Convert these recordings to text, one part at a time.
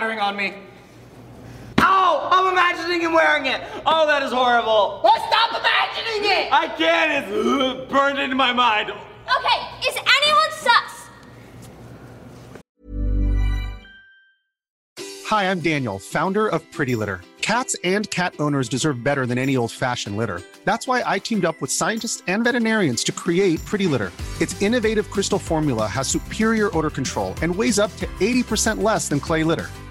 to on me. Oh, I'm imagining him wearing it. Oh, that is horrible. Well, stop imagining it! I can't. It's uh, burned into my mind. Okay, is anyone sus? Hi, I'm Daniel, founder of Pretty Litter. Cats and cat owners deserve better than any old fashioned litter. That's why I teamed up with scientists and veterinarians to create Pretty Litter. Its innovative crystal formula has superior odor control and weighs up to 80% less than clay litter.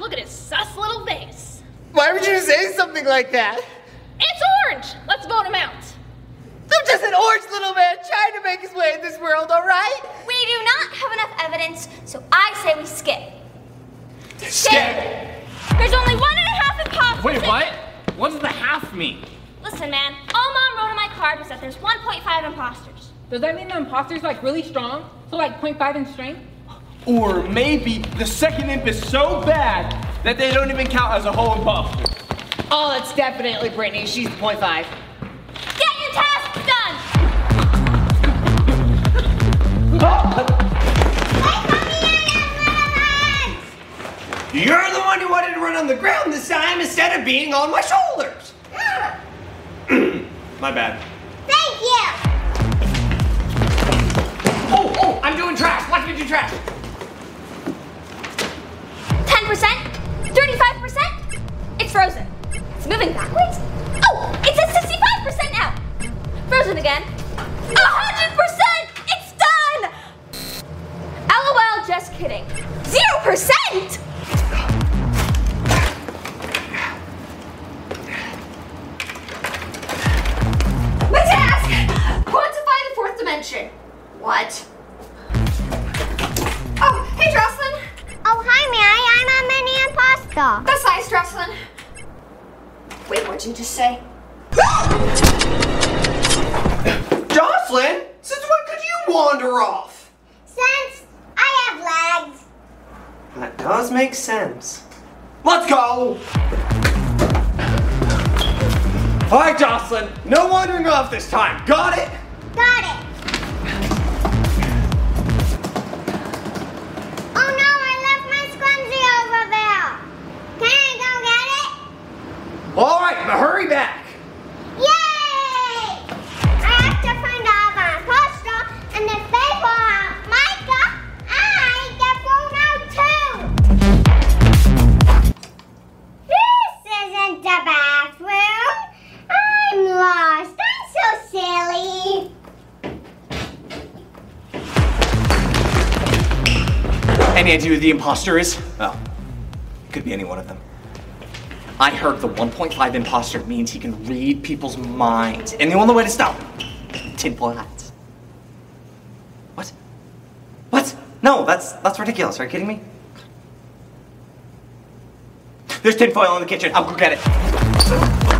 Look at his sus little face. Why would you say something like that? It's orange! Let's vote him out. I'm just an orange little man trying to make his way in this world, all right? We do not have enough evidence, so I say we skip. Skip. There's only one and a half imposters. Wait, what? What does the half mean? Listen, man, all mom wrote on my card was that there's 1.5 imposters. Does that mean the imposter's like really strong? So like 0.5 in strength? Or maybe the second imp is so bad that they don't even count as a whole imposter. Oh, it's definitely Brittany. She's the point five. Get your tasks done! You're the one who wanted to run on the ground this time instead of being on my shoulders. my bad. Thank you! Oh, oh, I'm doing trash. Watch me do trash. 10%? 35%? It's frozen. It's moving backwards? Oh, it's at 65% now! Frozen again. 100%! That does make sense. Let's go! All right, Jocelyn, no wandering off this time. Got it? Got it. Oh no, I left my scrunchie over there. Can I go get it? All right, now hurry back. Any idea the imposter is? Oh, could be any one of them. I heard the 1.5 imposter means he can read people's minds, and the only way to stop him, tinfoil hats. What? What? No, that's that's ridiculous. Are you kidding me? There's tinfoil in the kitchen. I'll go get it.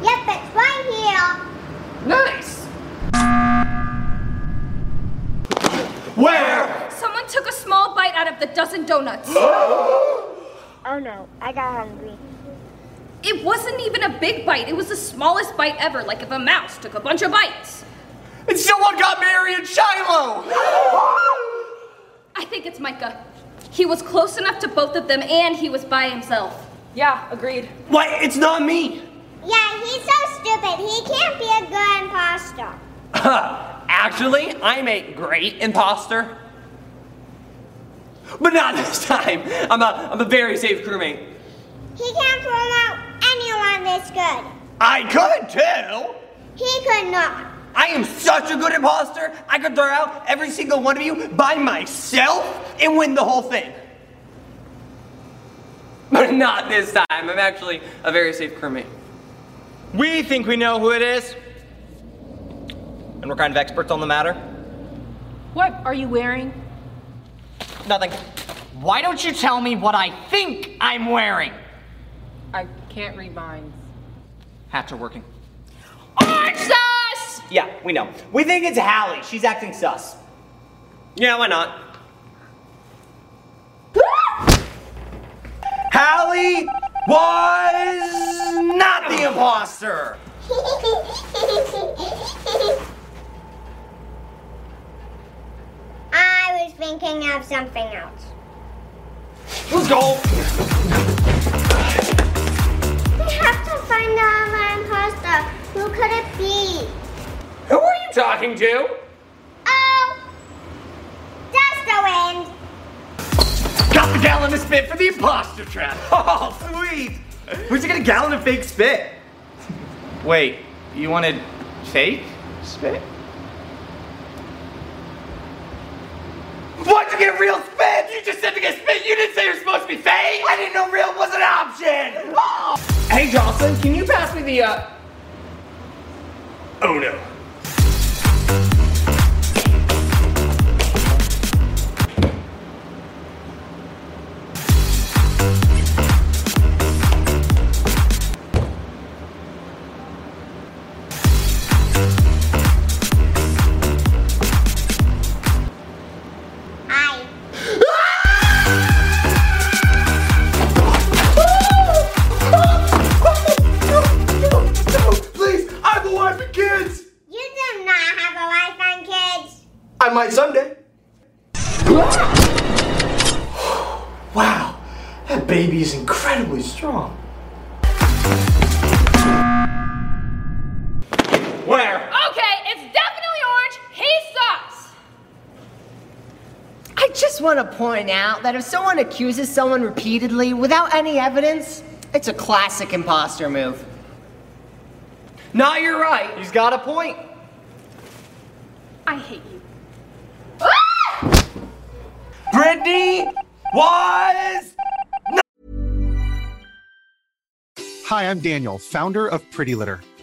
Yep, it's right here. Nice. Where? Someone took a small bite out of the dozen donuts. Oh no, I got hungry. It wasn't even a big bite. It was the smallest bite ever, like if a mouse took a bunch of bites. And someone got Mary and Shiloh! I think it's Micah. He was close enough to both of them and he was by himself. Yeah, agreed. Why, it's not me! Yeah, he's so stupid. He can't be a good imposter. Actually, I'm a great imposter. But not this time. I'm a, I'm a very safe crewmate. He can't throw out anyone this good. I could too! He could not. I am such a good imposter, I could throw out every single one of you by myself and win the whole thing. But not this time. I'm actually a very safe crewmate. We think we know who it is. And we're kind of experts on the matter. What are you wearing? Nothing. Why don't you tell me what I think I'm wearing? I can't read minds. Hats are working. Orange sauce! Yeah, we know. We think it's Hallie. She's acting sus. Yeah, why not? Hallie was not the imposter. I was thinking of something else. Let's go. We have to find the other imposter. Who could it be? Who are you talking to? Oh, just the wind. Got the gallon of spit for the imposter trap. Oh, sweet. Where'd you get a gallon of fake spit? Wait, you wanted fake spit? Why'd you get real spit? You just said to get spit. You didn't say you're supposed to be fake. I didn't know real was an option. Oh. Hey, Jocelyn, can you pass me the, uh... Oh, no. Want to point out that if someone accuses someone repeatedly without any evidence, it's a classic imposter move. No, you're right. He's got a point. I hate you. Ah! Brittany was. Hi, I'm Daniel, founder of Pretty Litter.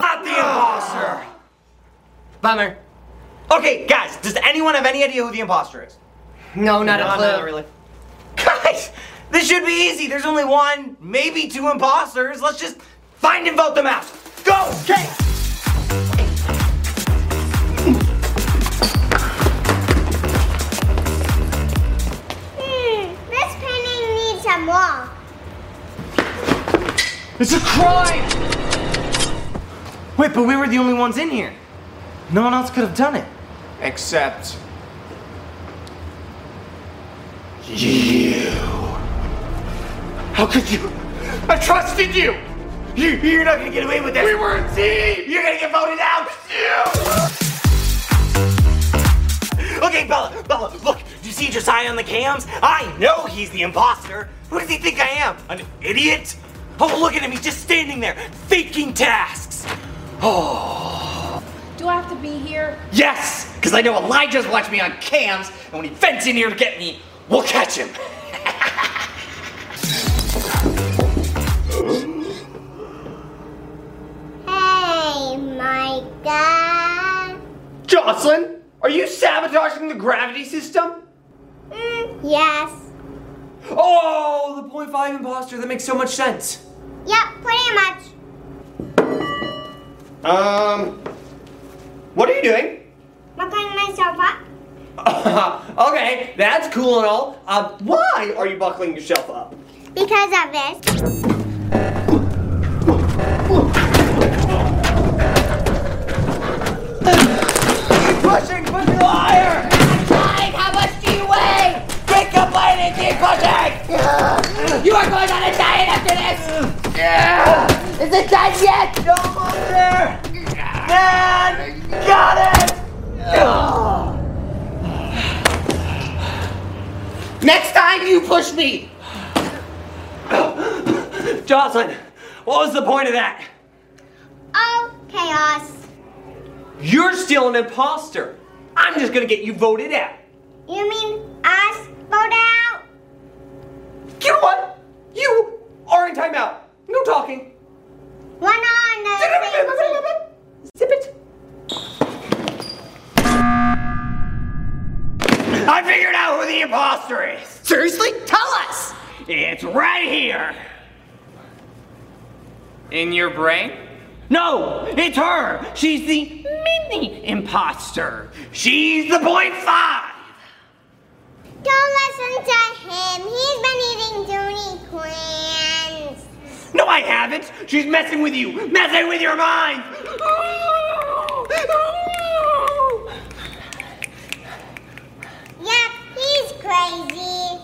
Not the imposter! Bummer. Okay, guys, does anyone have any idea who the imposter is? No, not a No, clue. not really. Guys, this should be easy. There's only one, maybe two imposters. Let's just find and vote them out. Go! Okay! Hmm, this painting needs some more. It's a crime! Wait, but we were the only ones in here. No one else could have done it. Except. You. How could you? I trusted you! you you're not gonna get away with this! We were a team! You're gonna get voted out! You. Okay, Bella, Bella, look, do you see Josiah on the cams? I know he's the imposter. Who does he think I am? An idiot? Oh, look at him, he's just standing there, faking tasks. Oh. Do I have to be here? Yes, because I know Elijah's watched me on cams, and when he vents in here to get me, we'll catch him. Hey, Micah. Jocelyn, are you sabotaging the gravity system? Mm, yes. Oh, the 0.5 imposter, that makes so much sense. Yep, pretty much. Um, what are you doing? Buckling myself up. okay, that's cool and all. Uh, why are you buckling yourself up? Because of this. Keep pushing, pushing higher! Mike, how much do you weigh? Quit complaining, keep pushing! You are going on a diet after this! Is it done yet? No, there! Dad! Got it! Next time you push me! Jocelyn, what was the point of that? Oh, chaos. You're still an imposter. I'm just gonna get you voted out. You mean us vote out? You know what? You are in timeout. No talking. We're not on the same team. Zip it. I figured out who the imposter is. Seriously? Tell us! It's right here. In your brain? No, it's her. She's the mini imposter. She's the point five. Don't listen to him. He's been eating Dooney Quins. No, I haven't. She's messing with you, messing with your mind. Yep, he's crazy.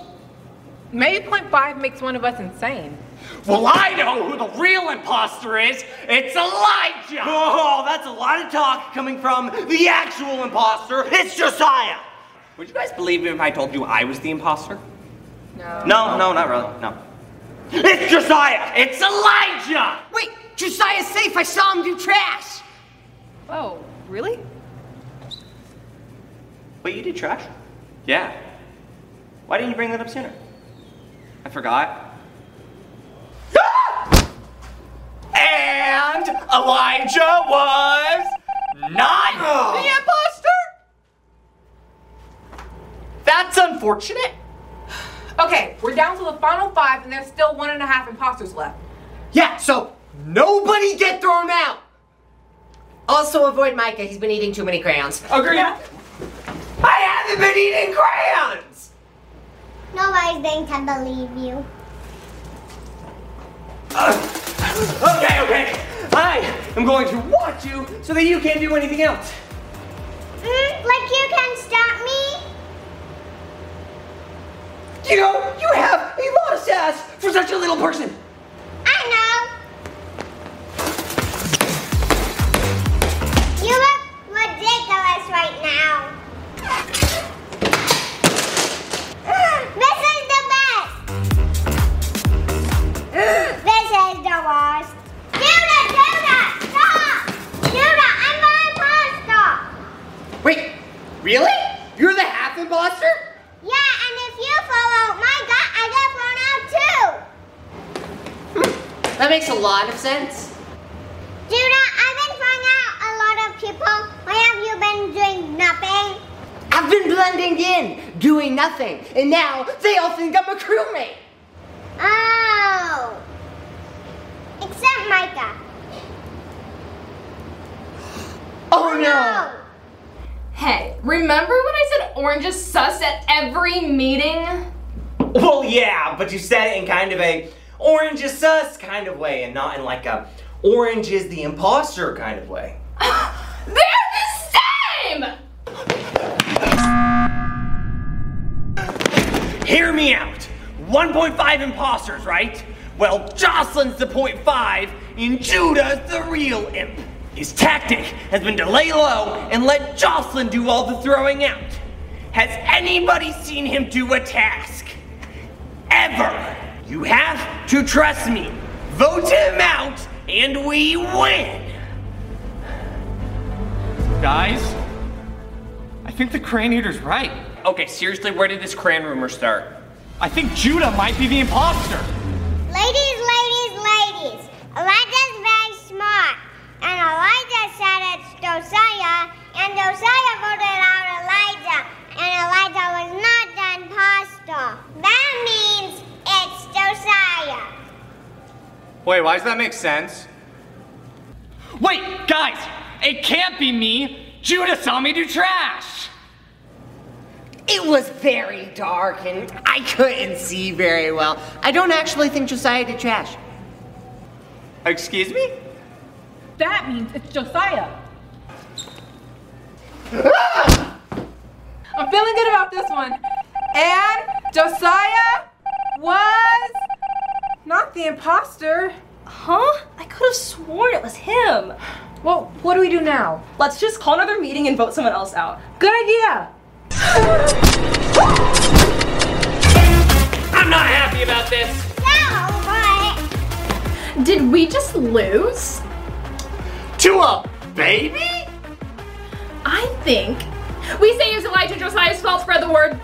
Maybe point five makes one of us insane. Well, I know who the real imposter is. It's Elijah. Oh, that's a lot of talk coming from the actual imposter. It's Josiah. Would you guys believe me if I told you I was the imposter? No. No, no, not really. No. It's Josiah. It's Elijah. Wait, Josiah's safe. I saw him do trash. Oh, really? Wait, you did trash? Yeah. Why didn't you bring that up sooner? I forgot. and Elijah was not the imposter. That's unfortunate. Okay, we're down to the final five, and there's still one and a half imposters left. Yeah, so nobody get thrown out. Also avoid Micah. He's been eating too many crayons. Agreed. I haven't been eating crayons. Nobody's going to believe you. Okay, okay. I am going to watch you so that you can't do anything else. Mm, like you can stop me? You know, you have a lot of sass for such a little person. A lot of sense. Judah, I've been throwing out a lot of people. Why have you been doing nothing? I've been blending in, doing nothing, and now they all think I'm a crewmate. Oh. Except Micah. Oh, oh no! Hey, remember when I said orange is sus at every meeting? Well, yeah, but you said it in kind of a orange is sus kind of way, and not in like a orange is the imposter kind of way. They're the same! Hear me out. 1.5 imposters, right? Well, Jocelyn's the 0.5 and Judah's the real imp. His tactic has been to lay low and let Jocelyn do all the throwing out. Has anybody seen him do a task? Ever? You have to trust me. Vote him out and we win. Guys, I think the crane eater's right. Okay, seriously, where did this crane rumor start? I think Judah might be the imposter. Ladies, ladies, ladies. Elijah's very smart. And Elijah said it's Josiah. And Josiah voted out Elijah. And Elijah was not Wait, why does that make sense? Wait, guys, it can't be me. Judah saw me do trash. It was very dark and I couldn't see very well. I don't actually think Josiah did trash. Excuse me? That means it's Josiah. I'm feeling good about this one. And Josiah was not the imposter. Huh? I could have sworn it was him. Well, what do we do now? Let's just call another meeting and vote someone else out. Good idea. I'm not happy about this. No, but Did we just lose? To a baby? I think we say it's Elijah Josiah's fault. Spread the word.